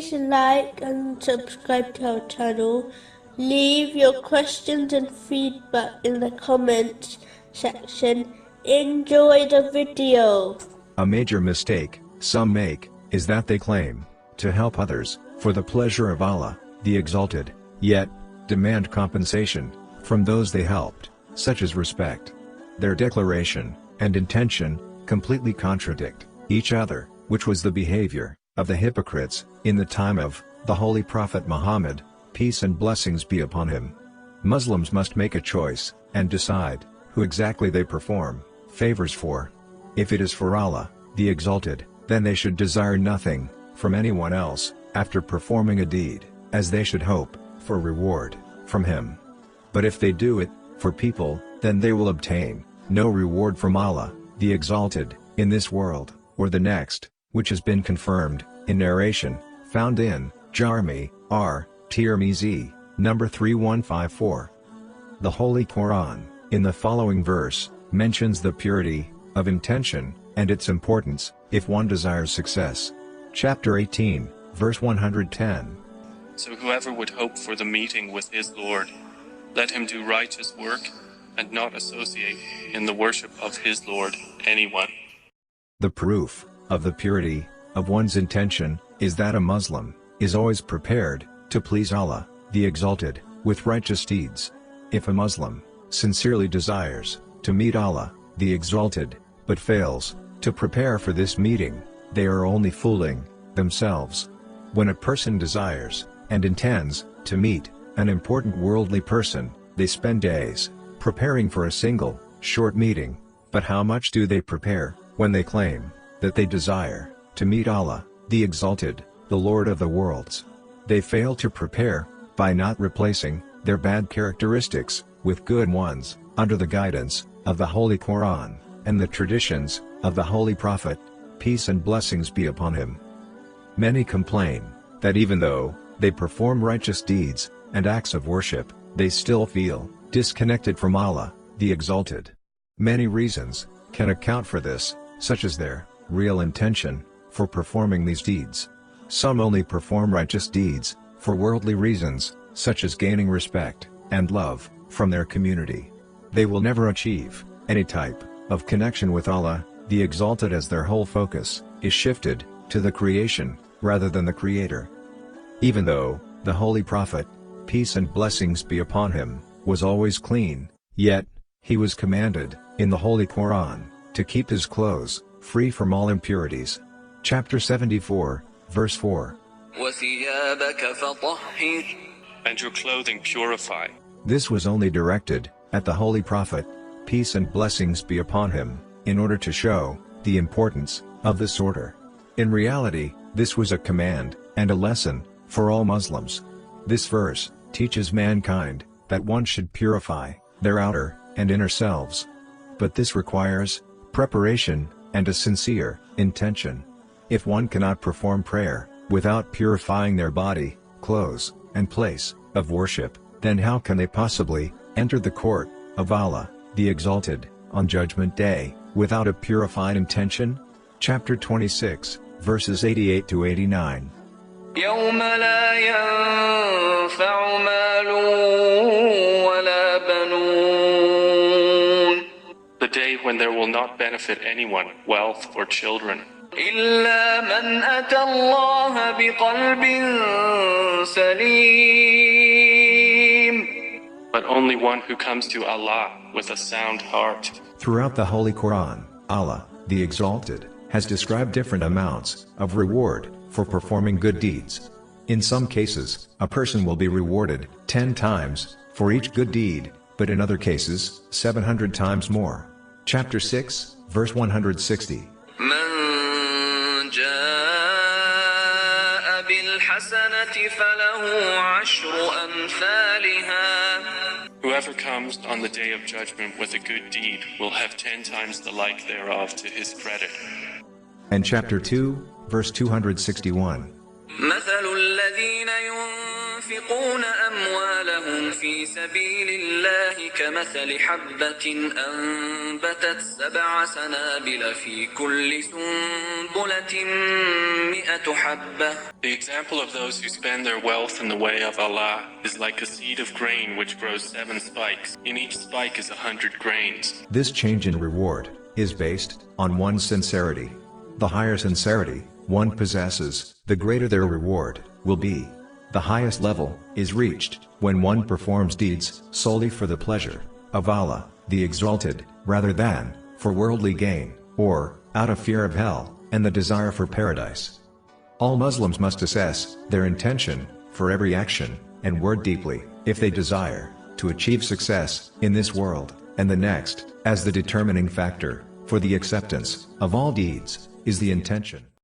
Please like and subscribe to our channel. Leave your questions and feedback in the comments section. Enjoy the video. A major mistake some make is that they claim to help others for the pleasure of Allah, the Exalted, yet demand compensation from those they helped, such as respect. Their declaration and intention completely contradict each other, which was the behavior of the hypocrites in the time of the Holy Prophet Muhammad, peace and blessings be upon him. Muslims must make a choice and decide who exactly they perform favors for. If it is for Allah, the Exalted, then they should desire nothing from anyone else after performing a deed, as they should hope for reward from Him. But if they do it for people, then they will obtain no reward from Allah, the Exalted, in this world or the next, which has been confirmed in narration found in Jami, R. Tirmizi, number 3154. The Holy Quran, in the following verse, mentions the purity of intention and its importance if one desires success. Chapter 18, verse 110. So whoever would hope for the meeting with his Lord, let him do righteous work and not associate in the worship of his Lord anyone. The proof of the purity of one's intention is that a Muslim is always prepared to please Allah, the Exalted, with righteous deeds. If a Muslim sincerely desires to meet Allah, the Exalted, but fails to prepare for this meeting, they are only fooling themselves. When a person desires and intends to meet an important worldly person, they spend days preparing for a single, short meeting, but how much do they prepare when they claim that they desire to meet Allah, the Exalted, the Lord of the worlds? They fail to prepare by not replacing their bad characteristics with good ones under the guidance of the Holy Quran and the traditions of the Holy Prophet, peace and blessings be upon him. Many complain that even though they perform righteous deeds and acts of worship, they still feel disconnected from Allah, the Exalted. Many reasons can account for this, such as their real intention for performing these deeds. Some only perform righteous deeds for worldly reasons, such as gaining respect and love from their community. They will never achieve any type of connection with Allah, the Exalted as their whole focus is shifted to the creation rather than the Creator. Even though the Holy Prophet, peace and blessings be upon him, was always clean, yet he was commanded in the Holy Quran to keep his clothes free from all impurities. Chapter 74, verse 4. And your clothing purify. This was only directed at the Holy Prophet, peace and blessings be upon him, in order to show the importance of this order. In reality, this was a command and a lesson for all Muslims. This verse teaches mankind that one should purify their outer and inner selves. But this requires preparation and a sincere intention. If one cannot perform prayer without purifying their body, clothes, and place of worship, then how can they possibly enter the court of Allah, the Exalted, on Judgment Day, without a purified intention? Chapter 26, verses 88 to 89. يوم لا ينفع مال ولا بنون The day when there will not benefit anyone, wealth or children, إلا من أتى الله بقلب سليم but only one who comes to Allah with a sound heart. Throughout the Holy Quran, Allah, the Exalted, has described different amounts of reward for performing good deeds. In some cases, a person will be rewarded 10 times for each good deed, but in other cases, 700 times more. chapter 6, verse 160. Whoever comes on the day of judgment with a good deed will have ten times the like thereof to his credit. And chapter 2, verse 261. في سبيل الله كمثل حبة أنبتت سبع سنابل في كل سنبلة مئة حبة The example of those who spend their wealth in the way of Allah is like a seed of grain which grows seven spikes. In each spike is a hundred grains. This change in reward is based on one's sincerity. The higher sincerity one possesses, the greater their reward will be. The highest level is reached when one performs deeds solely for the pleasure of Allah, the Exalted, rather than for worldly gain, or out of fear of hell and the desire for paradise. All Muslims must assess their intention for every action and word deeply if they desire to achieve success in this world and the next, as the determining factor for the acceptance of all deeds is the intention.